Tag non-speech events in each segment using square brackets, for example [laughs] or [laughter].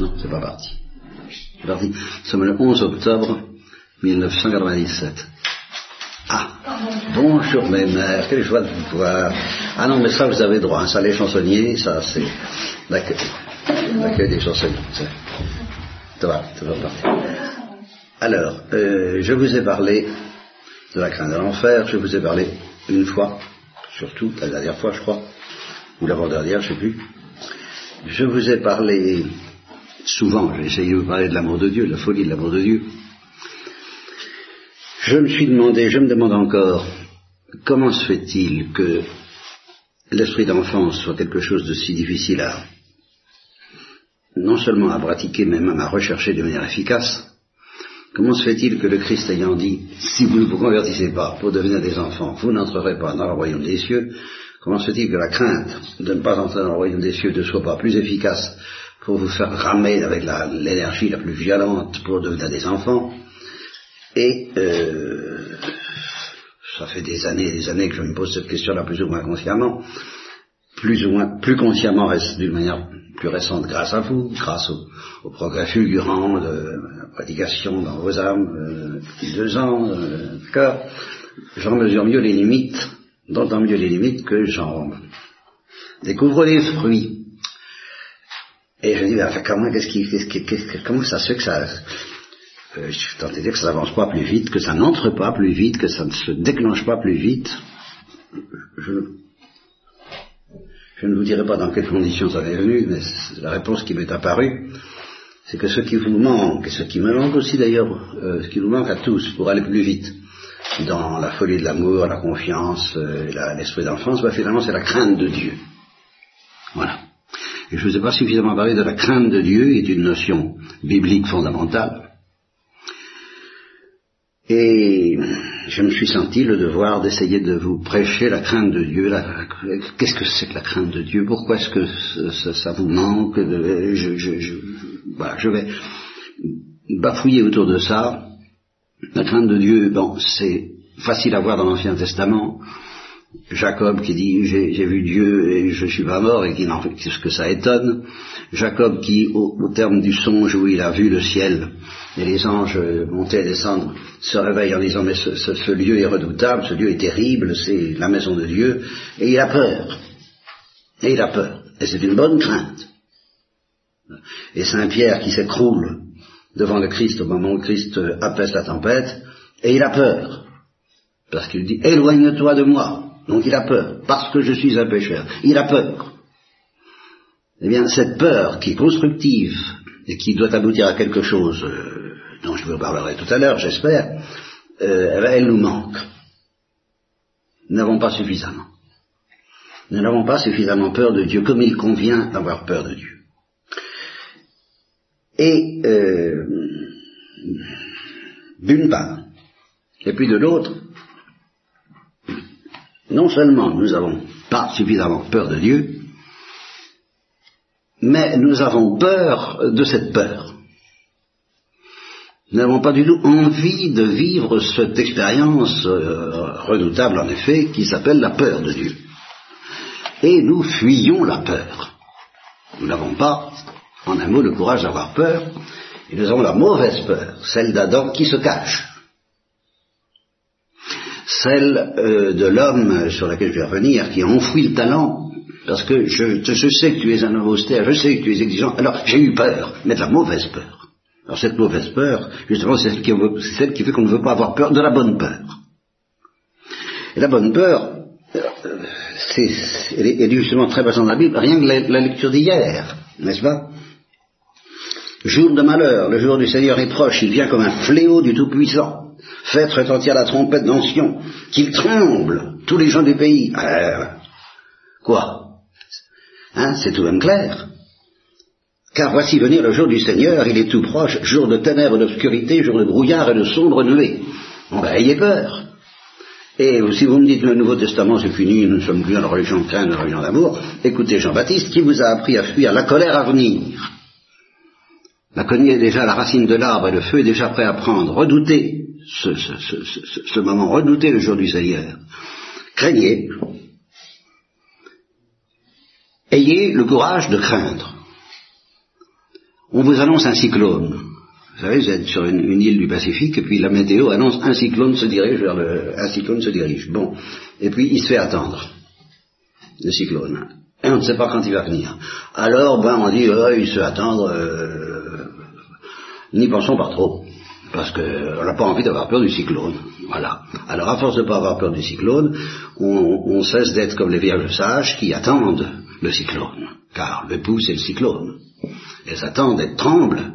Non, c'est pas parti. C'est parti. Nous sommes le 11 octobre 1997. Ah, bonjour mes mères, quelle joie de vous voir. Ah non, mais ça vous avez droit, ça les chansonniers, ça c'est l'accueil. L'accueil des chansonniers. Ça va, ça va. Alors, euh, je vous ai parlé de la crainte de l'enfer, je vous ai parlé une fois, surtout la dernière fois je crois, ou l'avant-dernière, je ne sais plus. Je vous ai parlé souvent, j'ai essayé de vous parler de l'amour de Dieu, de la folie de l'amour de Dieu. Je me suis demandé, je me demande encore, comment se fait-il que l'esprit d'enfance soit quelque chose de si difficile à, non seulement à pratiquer, mais même à rechercher de manière efficace Comment se fait-il que le Christ ayant dit, si vous ne vous convertissez pas pour devenir des enfants, vous n'entrerez pas dans le royaume des cieux, comment se fait-il que la crainte de ne pas entrer dans le royaume des cieux ne soit pas plus efficace pour vous faire ramer avec l'énergie la, plus violente pour devenir des enfants. Et euh, ça fait des années et des années que je me pose cette question-là plus ou moins consciemment, plus ou moins, plus consciemment d'une manière plus récente grâce à vous, grâce au, progrès fulgurant de la prédication dans vos âmes euh, depuis deux ans, euh, d'accord. J'en mesure mieux les limites, d'autant mieux les limites que j'en découvre les fruits. Et je dis, comment, qu'est-ce qui, qu'est-ce comment ça se fait que ça, euh, je suis tenté de dire que ça n'avance pas plus vite, que ça n'entre pas plus vite, que ça ne se déclenche pas plus vite. Je, je ne vous dirai pas dans quelles conditions ça est venu, mais la réponse qui m'est apparue, c'est que ce qui vous manque, et ce qui me manque aussi d'ailleurs, euh, ce qui nous manque à tous pour aller plus vite dans la folie de l'amour, la confiance, euh, l'esprit d'enfance, bah, finalement c'est la crainte de Dieu. Voilà. Je ne vous ai pas suffisamment parlé de la crainte de Dieu, qui est une notion biblique fondamentale. Et je me suis senti le devoir d'essayer de vous prêcher la crainte de Dieu. Qu'est-ce que c'est que la crainte de Dieu? Pourquoi est-ce que ça, vous manque? Je, je, vais bafouiller autour de ça. La crainte de Dieu, bon, c'est facile à voir dans l'Ancien Testament. Jacob qui dit j'ai vu Dieu et je suis pas mort et qui n'en fait ce que ça étonne. Jacob qui, au, terme du songe où il a vu le ciel et les anges monter et descendre, se réveille en disant mais ce, lieu est redoutable, ce lieu est terrible, c'est la maison de Dieu, et il a peur. Et il a peur. Et c'est une bonne crainte. Et Saint Pierre qui s'écroule devant le Christ au moment où Christ apaise la tempête, et il a peur. Parce qu'il dit, éloigne-toi de moi. Donc il a peur, parce que je suis un pécheur. Il a peur. Eh bien, cette peur qui est constructive et qui doit aboutir à quelque chose euh, dont je vous parlerai tout à l'heure, j'espère, euh, elle nous manque. Nous n'avons pas suffisamment. Nous n'avons pas suffisamment peur de Dieu, comme il convient d'avoir peur de Dieu. Et euh, d'une part, et puis de l'autre, non seulement nous n'avons pas suffisamment peur de Dieu, mais nous avons peur de cette peur. Nous n'avons pas du tout envie de vivre cette expérience euh, redoutable, en effet, qui s'appelle la peur de Dieu. Et nous fuyons la peur. Nous n'avons pas, en un mot, le courage d'avoir peur, et nous avons la mauvaise peur, celle d'Adam qui se cache celle euh, de l'homme sur laquelle je vais revenir, qui a enfoui le talent, parce que je, je sais que tu es un homme austère, je sais que tu es exigeant, alors j'ai eu peur, mais de la mauvaise peur. Alors cette mauvaise peur, justement, c'est celle qui, celle qui fait qu'on ne veut pas avoir peur de la bonne peur. Et la bonne peur, euh, c'est, elle, est, justement très présente dans la Bible, rien que la, lecture d'hier, n'est-ce pas? Jour de malheur, le jour du Seigneur est proche, il vient comme un fléau du Tout-Puissant. Faites retentir la trompette d'ancien, qu'il tremble, tous les gens du pays. Euh, quoi? Hein, c'est tout même clair. Car voici venir le jour du Seigneur, il est tout proche, jour de ténèbres, d'obscurité, jour de brouillard et de sombre nuée. On va ayez peur. Et si vous me dites le Nouveau Testament c'est fini, nous ne sommes plus dans la religion de crainte, la religion d'amour, écoutez Jean-Baptiste qui vous a appris à fuir la colère à venir. La cognée est déjà la racine de l'arbre et le feu est déjà prêt à prendre. Redoutez ce, moment, redoutez le jour du Seigneur. Craignez. Ayez le courage de craindre. on vous annonce un cyclone. Vous savez, vous êtes sur une, île du Pacifique, et puis la météo annonce un cyclone se dirige vers le, un cyclone se dirige. Bon. Et puis il se fait attendre. Le cyclone. Et on ne sait pas quand il va venir. Alors, ben, on dit, oh, il se attendre, euh, n'y pensons pas trop. Parce qu'on n'a pas envie d'avoir peur du cyclone. Voilà. Alors, à force de ne pas avoir peur du cyclone, on, on cesse d'être comme les vierges sages qui attendent le cyclone. Car le pouls, c'est le cyclone. Elles attendent, elles tremblent.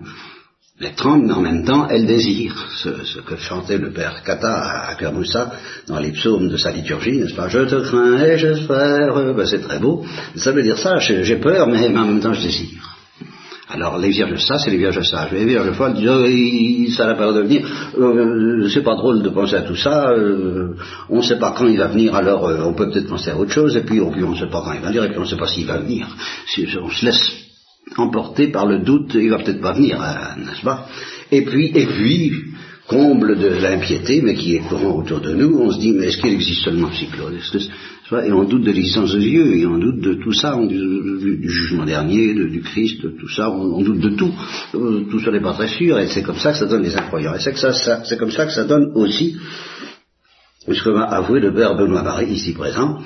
Elles tremblent, mais en même temps, elles désirent. Ce, que chantait le père Kata à Kermoussa dans les psaumes de sa liturgie, n'est-ce pas? Je te crains et j'espère. Ben, c'est très beau. Ça veut dire ça, j'ai peur, mais en même temps, je désire. Alors les vierges sages, c'est les vierges sages. Les vierges folles disent, oh, ça n'a pas de venir. Euh, c'est pas drôle de penser à tout ça. Euh, on ne sait pas quand il va venir, alors euh, on peut peut-être penser à autre chose. Et puis, on ne sait pas quand il va venir, et puis on ne sait pas s'il va venir. Si, on se laisse emporter par le doute, il va peut-être pas venir, n'est-ce pas? Et puis, et puis, comble de l'impiété, mais qui est courant autour de nous, on se dit, mais est-ce qu'il existe seulement le cyclone? Et on doute de l'existence de Dieu, et on doute de tout ça, on, du, du, jugement dernier, du Christ, tout ça, on, doute de tout. Euh, tout ça n'est pas très sûr, et c'est comme ça que ça donne les incroyants. Et c'est, comme ça que ça donne aussi, ce que m'a avoué le père Benoît Marie, ici présent,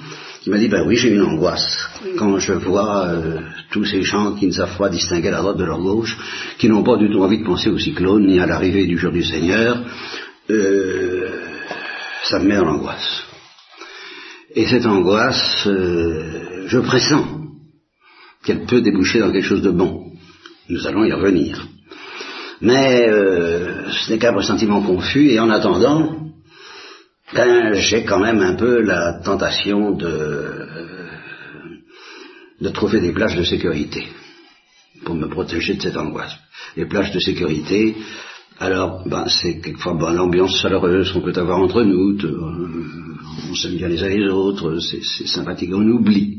il m'a dit, ben oui, j'ai une angoisse quand je vois euh, tous ces gens qui ne savent pas distinguer la droite de leur gauche, qui n'ont pas du tout envie de penser au cyclone ni à l'arrivée du jour du Seigneur, euh, ça me met dans l'angoisse. Et cette angoisse, euh, je pressens qu'elle peut déboucher dans quelque chose de bon. Nous allons y revenir. Mais ce n'est qu'un ressentiment confus, et en attendant, ben, j'ai quand même un peu la tentation de, de trouver des plages de sécurité pour me protéger de cette angoisse. Les plages de sécurité, alors, ben, c'est quelquefois ben, l'ambiance chaleureuse qu'on peut avoir entre nous, on s'aime bien les uns les autres, c'est sympathique, on oublie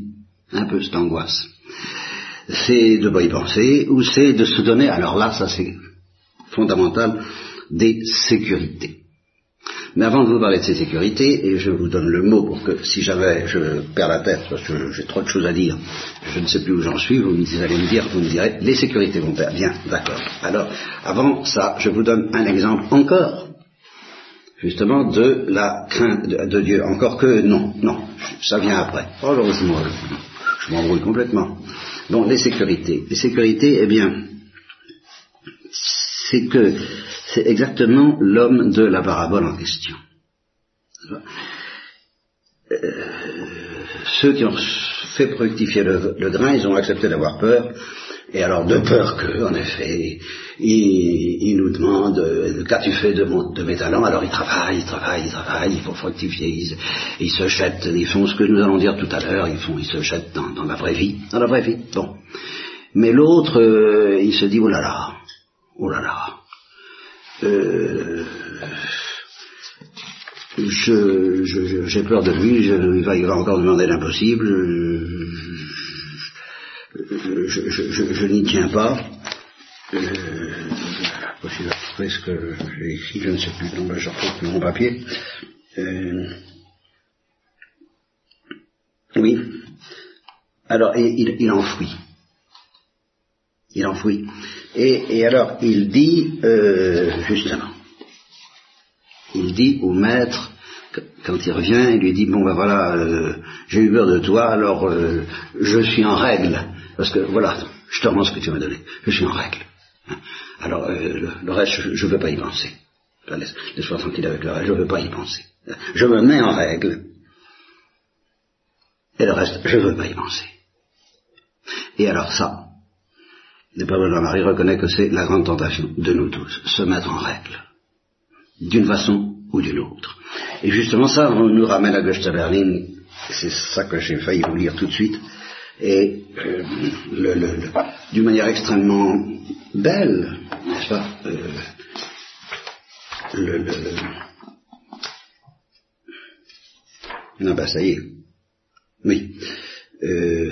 un peu cette angoisse. C'est de pas y penser, ou c'est de se donner, alors là, ça c'est fondamental, des sécurités. Mais avant de vous parler de ces sécurités, et je vous donne le mot pour que si jamais je perds la tête, parce que j'ai trop de choses à dire, je ne sais plus où j'en suis, vous, allez me dire, vous me direz, les sécurités vont perdre. Bien, d'accord. Alors, avant ça, je vous donne un exemple encore, justement, de la crainte de, Dieu. Encore que, non, non, ça vient après. Oh, je, je m'embrouille complètement. Bon, les sécurités. Les sécurités, eh bien, c'est que c'est exactement l'homme de la parabole en question. Euh, ceux qui ont fait fructifier le, grain, ils ont accepté d'avoir peur, et alors de peur que, en effet, ils, nous demandent euh, qu'as-tu fait de, mes talents? Alors ils travaillent, ils travaillent, ils travaillent, ils font fructifier, ils, se jettent, ils font ce que nous allons dire tout à l'heure, ils ils se jettent dans, la vraie vie, dans la vraie vie. Bon, mais l'autre, euh, il se dit oh là là, oh là là, euh, j'ai peur de lui, il, va, il va encore demander l'impossible, je, n'y tiens pas. Euh, ce que j'ai écrit, je ne sais plus, donc je retrouve mon papier. Euh, oui. Alors, il, il enfouit. Il enfouit. Et, alors, il dit, euh, justement, il dit au maître, quand il revient, il lui dit, bon ben voilà, euh, j'ai eu peur de toi, alors euh, je suis en règle, parce que voilà, je te rends ce que tu m'as donné, je suis en règle. Alors, le, reste, je ne veux pas y penser. Laisse-moi tranquille avec le reste, je ne veux pas y penser. Je me mets en règle. Et le reste, je ne veux pas y penser. Et alors ça, le Père Marie reconnaît que c'est la grande tentation de nous tous, se mettre en règle, d'une façon ou d'une autre. Et justement ça, nous ramène à Goethe Berlin, c'est ça que j'ai failli vous lire tout de suite, et euh, d'une manière extrêmement belle, n'est-ce pas euh, le, Non, ben ça y est. Oui. Euh,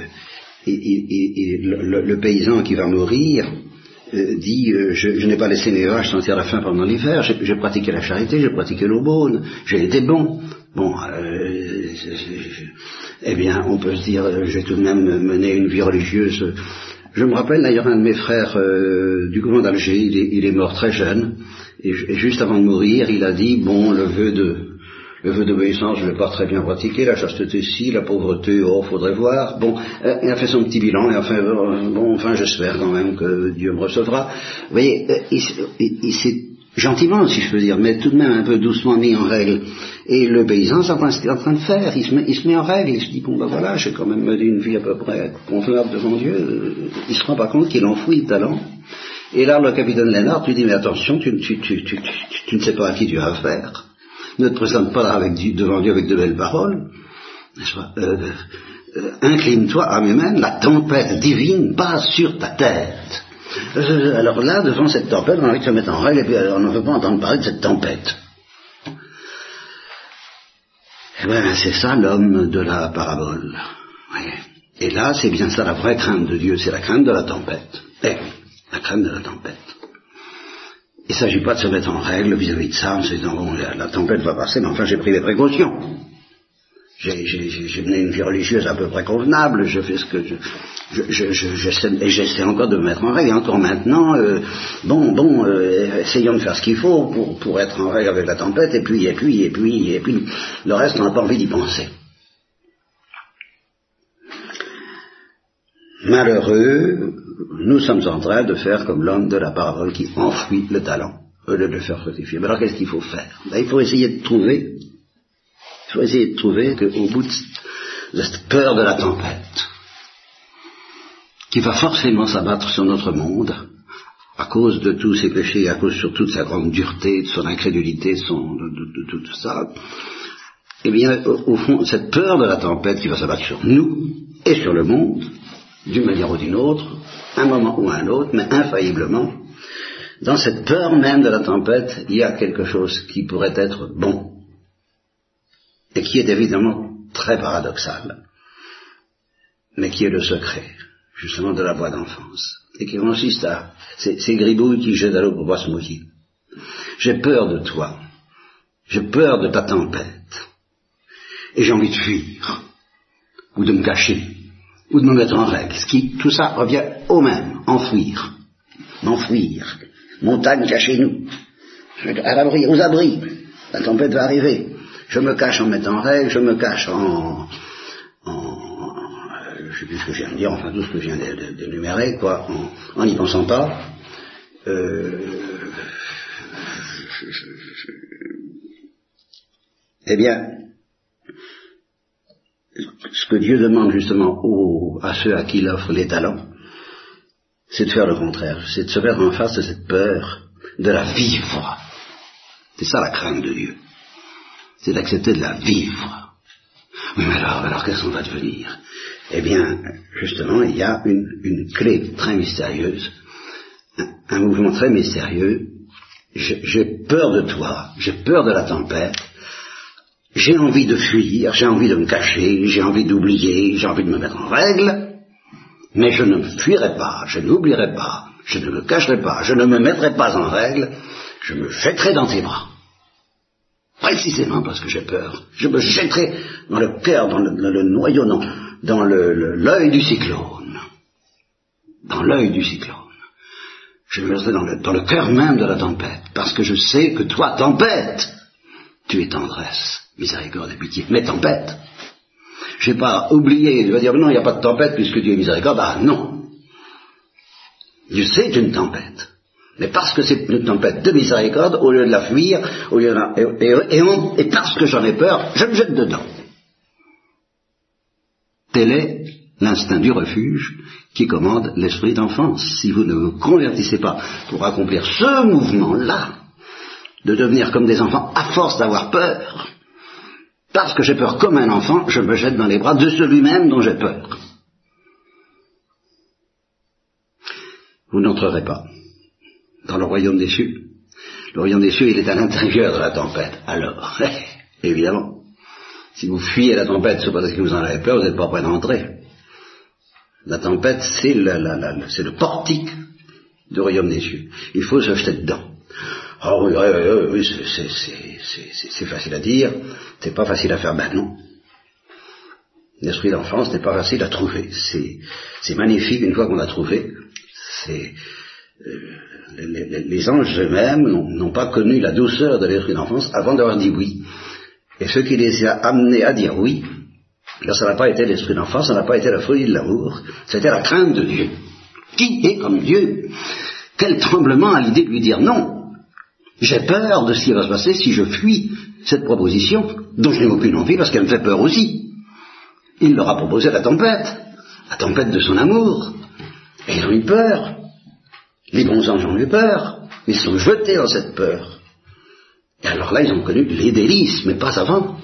et, le, paysan qui va mourir euh, dit euh, je, n'ai pas laissé mes vaches sentir la faim pendant l'hiver, j'ai pratiqué la charité, j'ai pratiqué l'aubône, j'ai été bon. Bon, euh, eh bien, on peut se dire j'ai tout de même mené une vie religieuse Je me rappelle d'ailleurs un de mes frères du couvent d'Alger, il est, mort très jeune, et, juste avant de mourir, il a dit, bon, le vœu de le vœu d'obéissance, je ne l'ai pas très bien pratiqué, la chasteté si, la pauvreté, oh, faudrait voir. Bon, euh, il a fait son petit bilan, et enfin, euh, bon, enfin, j'espère quand même que Dieu me recevra. Vous voyez, il s'est gentiment, si je peux dire, mais tout de même un peu doucement mis en règle. Et le paysan, c'est en train de faire. Il se, met, il se met en règle. Il se dit, bon ben voilà, j'ai quand même mené une vie à peu près convenable devant Dieu. Il se rend pas compte qu'il enfouit le talent. Et là, le capitaine Lénard lui dit, mais attention, tu, tu, ne sais pas à qui tu as affaire. Ne te présente pas devant Dieu avec de belles paroles. Euh, euh, incline-toi à même la tempête divine passe sur ta tête. Euh, alors là, devant cette tempête, on a envie de se mettre en règle et puis on ne veut pas entendre parler de cette tempête. Eh bien, c'est ça l'homme de la parabole. Et là, c'est bien ça la vraie crainte de Dieu, c'est la crainte de la tempête. Eh la crainte de la tempête. Il ne s'agit pas de se mettre en règle vis-à-vis de ça en se disant, bon, la, tempête va passer, mais enfin j'ai pris des précautions. J'ai mené une vie religieuse à peu près convenable, je fais ce que je, et j'essaie encore de me mettre en règle. Et encore maintenant, euh, bon, bon, euh, essayons de faire ce qu'il faut pour, pour être en règle avec la tempête, et puis, et puis, et puis, et puis, le reste, on n'a pas envie d'y penser. Malheureux, nous sommes en train de faire comme l'homme de la parole qui enfouit le talent, au lieu de le faire fructifier. Mais alors qu'est-ce qu'il faut faire? Ben, Il faut essayer de trouver, il faut essayer de trouver qu'au bout de cette peur de la tempête, qui va forcément s'abattre sur notre monde à cause de tous ses péchés, à cause surtout de sa grande dureté, de son incrédulité, de, tout ça, eh bien, au, fond, cette peur de la tempête qui va s'abattre sur nous et sur le monde, d'une manière ou d'une autre, un moment ou un autre, mais infailliblement, dans cette peur même de la tempête, il y a quelque chose qui pourrait être bon, et qui est évidemment très paradoxal, mais qui est le secret justement de la voix d'enfance, et qui consiste à ces, gribouilles qui jettent à l'eau pour pas se mouiller. J'ai peur de toi, j'ai peur de ta tempête, et j'ai envie de fuir, ou de me cacher, ou de me mettre en règle. Ce qui, tout ça revient au même, enfouir, m'enfuir, montagne cachez-nous, à l'abri, aux abris, la tempête va arriver. Je me cache en mettant en règle, je me cache en, je sais plus ce que je viens de dire, enfin tout ce que je viens d'énumérer, quoi, en n'y pensant pas. Euh, eh bien, ce que Dieu demande justement à ceux à qui il offre les talents, c'est de faire le contraire, c'est de se mettre en face de cette peur, de la vivre. C'est ça la crainte de Dieu. C'est d'accepter de la vivre. Mais alors, alors qu'est-ce qu'on va devenir? Eh bien, justement, il y a une, clé très mystérieuse, un, mouvement très mystérieux. J'ai peur de toi, j'ai peur de la tempête, j'ai envie de fuir, j'ai envie de me cacher, j'ai envie d'oublier, j'ai envie de me mettre en règle, mais je ne fuirai pas, je n'oublierai pas, je ne me cacherai pas, je ne me mettrai pas en règle, je me jetterai dans tes bras. Précisément parce que j'ai peur. Je me jetterai dans le cœur, dans le, dans noyau, non, dans l'œil du cyclone. Dans l'œil du cyclone. Je me dans le, dans le cœur même de la tempête, parce que je sais que toi, tempête, tu es tendresse, miséricorde et pitié. Mais tempête, je n'ai pas oublié, je vais dire non, il n'y a pas de tempête puisque Dieu est miséricorde. Ah non. Dieu c'est une tempête. Mais parce que c'est une tempête de miséricorde, au lieu de la fuir, au lieu et, et parce que j'en ai peur, je me jette dedans. Tel est l'instinct du refuge qui commande l'esprit d'enfance. Si vous ne vous convertissez pas pour accomplir ce mouvement-là, de devenir comme des enfants à force d'avoir peur, parce que j'ai peur comme un enfant, je me jette dans les bras de celui-même dont j'ai peur. Vous n'entrerez pas dans le royaume des cieux. Le royaume des cieux, il est à l'intérieur de la tempête. Alors, [laughs] évidemment, si vous fuyez la tempête, c'est parce que vous en avez peur, vous n'êtes pas prêt d'entrer. La tempête, c'est le portique du royaume des cieux. Il faut se jeter dedans. Oh oui, oui, oui c'est facile à dire, c'est pas facile à faire, ben non. L'esprit d'enfance n'est pas facile à trouver. C'est magnifique une fois qu'on l'a trouvé. Euh, les, anges eux-mêmes n'ont pas connu la douceur de l'esprit d'enfance avant d'avoir dit oui. Et ce qui les a amenés à dire oui, là, ça n'a pas été l'esprit d'enfance, ça n'a pas été la folie de l'amour, c'était la crainte de Dieu. Qui est comme Dieu? Quel tremblement à l'idée de lui dire non? J'ai peur de ce qui va se passer si je fuis cette proposition, dont je n'ai aucune envie parce qu'elle me fait peur aussi. Il leur a proposé la tempête, la tempête de son amour. Et ils ont eu peur. Les bons anges ont eu peur. Ils sont jetés dans cette peur. Et alors là, ils ont connu les délices, mais pas avant.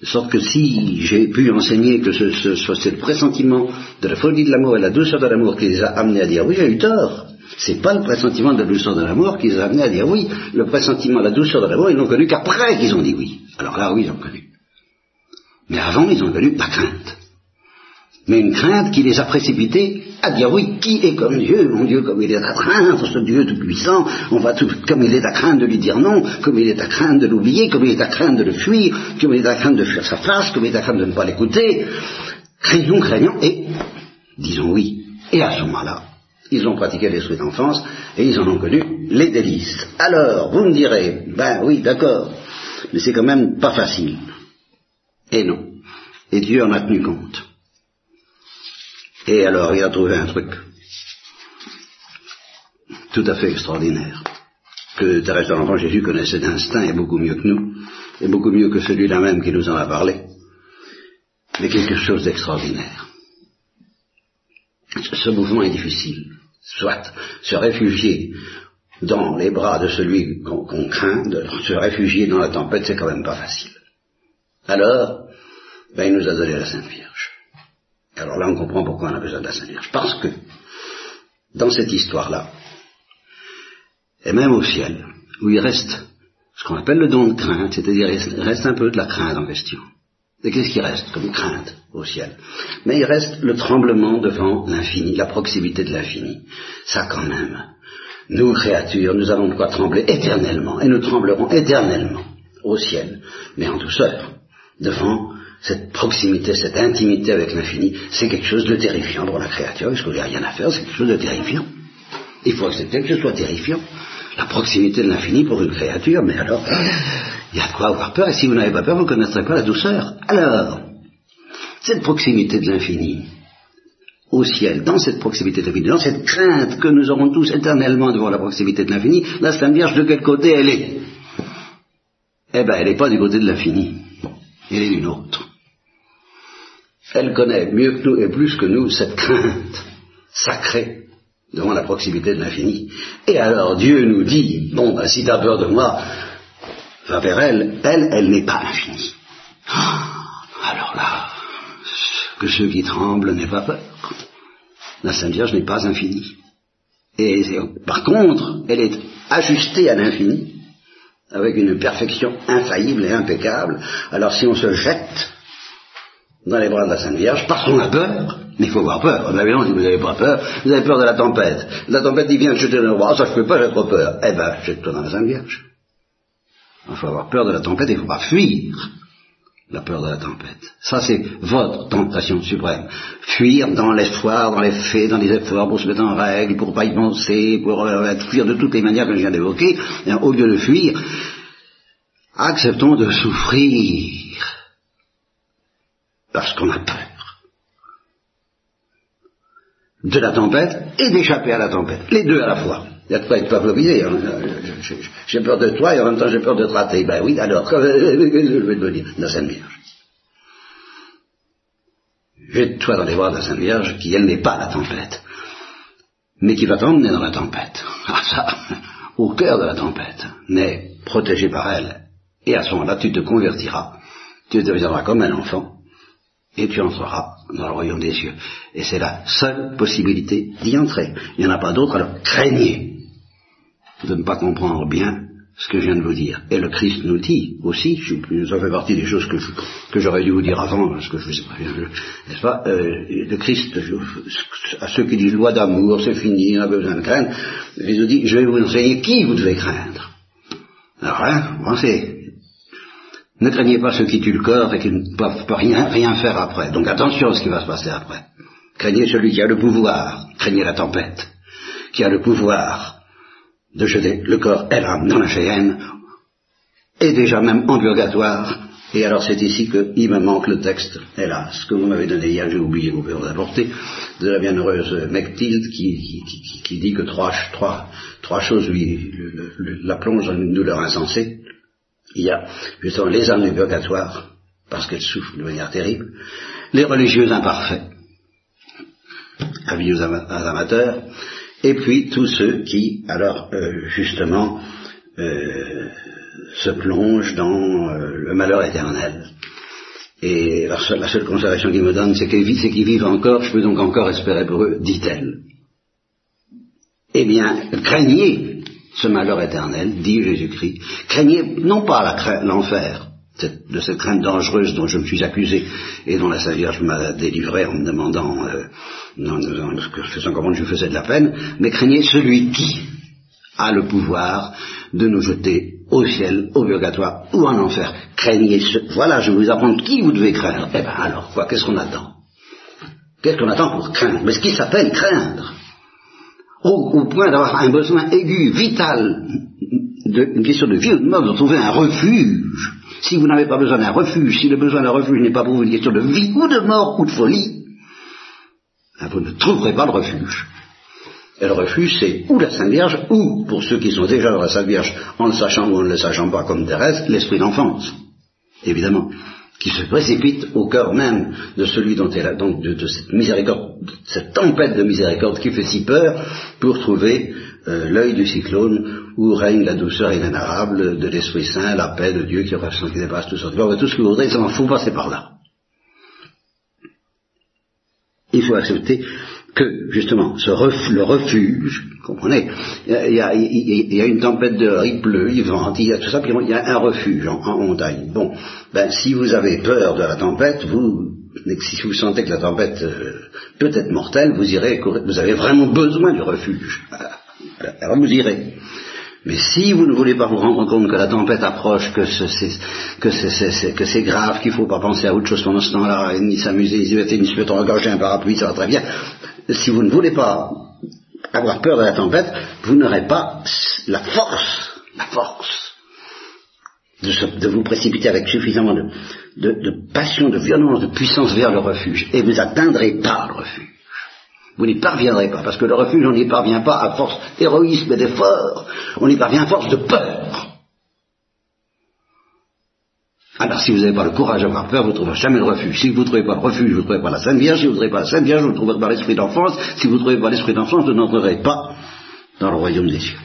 De sorte que si j'ai pu enseigner que ce, soit ce, pressentiment de la folie de l'amour et la douceur de l'amour qui les a amenés à dire oui, j'ai eu tort. C'est pas le pressentiment de la douceur de l'amour qui les a amenés à dire oui. Le pressentiment de la douceur de l'amour, ils n'ont connu qu'après qu'ils ont dit oui. Alors là, oui, ils ont connu. Mais avant, ils ont connu la crainte. Mais une crainte qui les a précipités à dire oui, qui est comme Dieu? Mon Dieu, comme il est à craindre, ce Dieu tout-puissant, on va tout, comme il est à craindre de lui dire non, comme il est à craindre de l'oublier, comme il est à craindre de le fuir, comme il est à craindre de fuir sa face, comme il est à craindre de ne pas l'écouter. Craignons, craignons, et disons oui. Et à ce moment-là, ils ont pratiqué l'esprit d'enfance et ils en ont connu les délices. Alors, vous me direz, ben oui, d'accord, mais c'est quand même pas facile. Et non. Et Dieu en a tenu compte. Et alors, il a trouvé un truc tout à fait extraordinaire, que Thérèse de l'Enfant Jésus connaissait d'instinct et beaucoup mieux que nous, et beaucoup mieux que celui-là même qui nous en a parlé, mais quelque chose d'extraordinaire. Ce mouvement est difficile. Soit se réfugier dans les bras de celui qu'on craint, se réfugier dans la tempête, c'est quand même pas facile. Alors, ben, il nous a donné la Sainte Vierge. Alors là, on comprend pourquoi on a besoin de la Sainte Vierge. Parce que, dans cette histoire-là, et même au ciel, où il reste ce qu'on appelle le don de crainte, c'est-à-dire il reste un peu de la crainte en question. Et qu'est-ce qui reste comme crainte au ciel? Mais il reste le tremblement devant l'infini, la proximité de l'infini. Ça quand même. Nous, créatures, nous avons de quoi trembler éternellement, et nous tremblerons éternellement au ciel, mais en douceur, devant cette proximité, cette intimité avec l'infini, c'est quelque chose de terrifiant pour la créature, parce qu'il n'y a rien à faire, c'est quelque chose de terrifiant. Il faut accepter que ce soit terrifiant. La proximité de l'infini pour une créature, mais alors, il y a de quoi avoir peur, et si vous n'avez pas peur, vous ne connaîtrez pas la douceur. Alors, cette proximité de l'infini, au ciel, dans cette proximité de l'infini, dans cette crainte que nous aurons tous éternellement devant la proximité de l'infini, la Sainte Vierge, de quel côté elle est? Eh bien, elle n'est pas du côté de l'infini, elle est d'une autre elle connaît mieux que nous et plus que nous cette crainte sacrée devant la proximité de l'infini. Et alors Dieu nous dit, bon, ben, si tu as peur de moi, va vers elle, elle, elle n'est pas infinie. Ah, alors là, que ceux qui tremblent n'aient pas peur. La Sainte Vierge n'est pas infinie. Et par contre, elle est ajustée à l'infini, avec une perfection infaillible et impeccable. Alors si on se jette dans les bras de la Sainte Vierge parce qu'on a peur. Mais il faut avoir peur. Vous n'avez pas peur, vous avez peur de la tempête. La tempête dit, viens jeter dans le bras. Ça, je peux pas, j'ai trop peur. Eh ben, jette-toi dans la Sainte Vierge. Il faut avoir peur de la tempête, il ne faut pas fuir la peur de la tempête. Ça, c'est votre tentation suprême. Fuir dans l'espoir, dans les faits, dans les efforts pour se mettre en règle, pour pas y penser, pour euh, fuir de toutes les manières que je viens d'évoquer. Au lieu de fuir, acceptons de souffrir parce qu'on a peur de la tempête et d'échapper à la tempête. Les deux à la fois. Il y a de quoi être. Hein. J'ai peur de toi et en même temps j'ai peur de te rater. Ben oui, alors, je vais te dire, la Sainte Vierge. Jette-toi dans les bras de la Sainte Vierge qui, elle, n'est pas la tempête, mais qui va t'emmener dans la tempête. [laughs] Ah ça, au cœur de la tempête, mais protégé par elle. Et à ce moment-là, tu te convertiras. Tu deviendras comme un enfant et tu entreras dans le royaume des cieux. Et c'est la seule possibilité d'y entrer. Il n'y en a pas d'autre, alors craignez de ne pas comprendre bien ce que je viens de vous dire. Et le Christ nous dit aussi, ça fait partie des choses que, j'aurais dû vous dire avant, parce que je ne sais pas, n'est-ce pas euh, Le Christ, à ceux qui disent loi d'amour, c'est fini, on n'a pas besoin de craindre, il nous dit, je vais vous enseigner qui vous devez craindre. Alors, hein, pensez, Ne craignez pas ceux qui tuent le corps et qui ne peuvent rien, rien faire après. Donc attention à ce qui va se passer après. Craignez celui qui a le pouvoir, craignez la tempête, qui a le pouvoir de jeter le corps l'âme dans la géhenne, et déjà même en purgatoire. Et alors c'est ici qu'il me manque le texte, hélas, que vous m'avez donné hier, j'ai oublié vous pouvez vous apporter, de la bienheureuse Mechtilde qui, qui, dit que trois, trois, trois choses lui la plongent dans une douleur insensée. Il y a justement les âmes du purgatoire, parce qu'elles souffrent de manière terrible, les religieux imparfaits, avis aux amateurs, et puis tous ceux qui, alors euh, justement, euh, se plongent dans euh, le malheur éternel. Et la seule, la seule consolation qu'ils me donnent, c'est qu'ils vivent encore, je peux donc encore espérer pour eux, dit-elle. Eh bien, craignez ce malheur éternel, dit Jésus-Christ. Craignez non pas l'enfer, de cette crainte dangereuse dont je me suis accusé et dont la Sainte Vierge m'a délivré en me demandant, euh, en, en, faisant comment je faisais de la peine, mais craignez celui qui a le pouvoir de nous jeter au ciel, au purgatoire ou en enfer. Craignez ce... Voilà, je vais vous apprendre qui vous devez craindre. Eh bien alors, quoi, qu'est-ce qu'on attend? Qu'est-ce qu'on attend pour craindre? Mais ce qui s'appelle craindre, au, point d'avoir un besoin aigu, vital, de, une question de vie ou de mort, de trouver un refuge. Si vous n'avez pas besoin d'un refuge, si le besoin d'un refuge n'est pas pour vous une question de vie ou de mort ou de folie, ben, vous ne trouverez pas le refuge. Et le refuge, c'est ou la Sainte Vierge, ou, pour ceux qui sont déjà dans la Sainte Vierge, en le sachant ou en ne le sachant pas comme Thérèse, l'esprit d'enfance, évidemment, qui se précipite au cœur même de celui dont elle a, donc de, cette miséricorde, cette tempête de miséricorde qui fait si peur, pour trouver euh, l'œil du cyclone où règne la douceur inénarrable de l'Esprit Saint, la paix de Dieu qui, qui dépasse tout ça. Tout ce que vous voudrez, ça m'en fout passer par là. Il faut accepter que justement ce le refuge, comprenez, il y, a, une tempête de il pleut, il vente, il y a tout ça, puis il y a un refuge en, en montagne. Bon, ben si vous avez peur de la tempête, vous si vous sentez que la tempête euh, peut être mortelle, vous irez, vous avez vraiment besoin du refuge. Alors vous irez. Mais si vous ne voulez pas vous rendre compte que la tempête approche, que c'est grave, qu'il ne faut pas penser à autre chose pendant ce temps-là, ni s'amuser, ni se mettre engagé un parapluie, ça va très bien, si vous ne voulez pas avoir peur de la tempête, vous n'aurez pas la force, la force de, vous précipiter avec suffisamment de, de, passion, de violence, de puissance vers le refuge. Et vous n'atteindrez pas le refuge. Vous n'y parviendrez pas, parce que le refuge, on n'y parvient pas à force d'héroïsme et d'effort, on y parvient à force de peur. Alors si vous n'avez pas le courage d'avoir peur, vous ne trouverez jamais le refuge. Si vous ne trouvez pas le refuge, vous ne trouverez pas la Sainte Vierge. Si vous ne trouvez pas la Sainte Vierge, vous ne trouverez pas l'esprit d'enfance. Si vous ne trouvez pas l'esprit d'enfance, vous n'entrerez pas dans le royaume des cieux.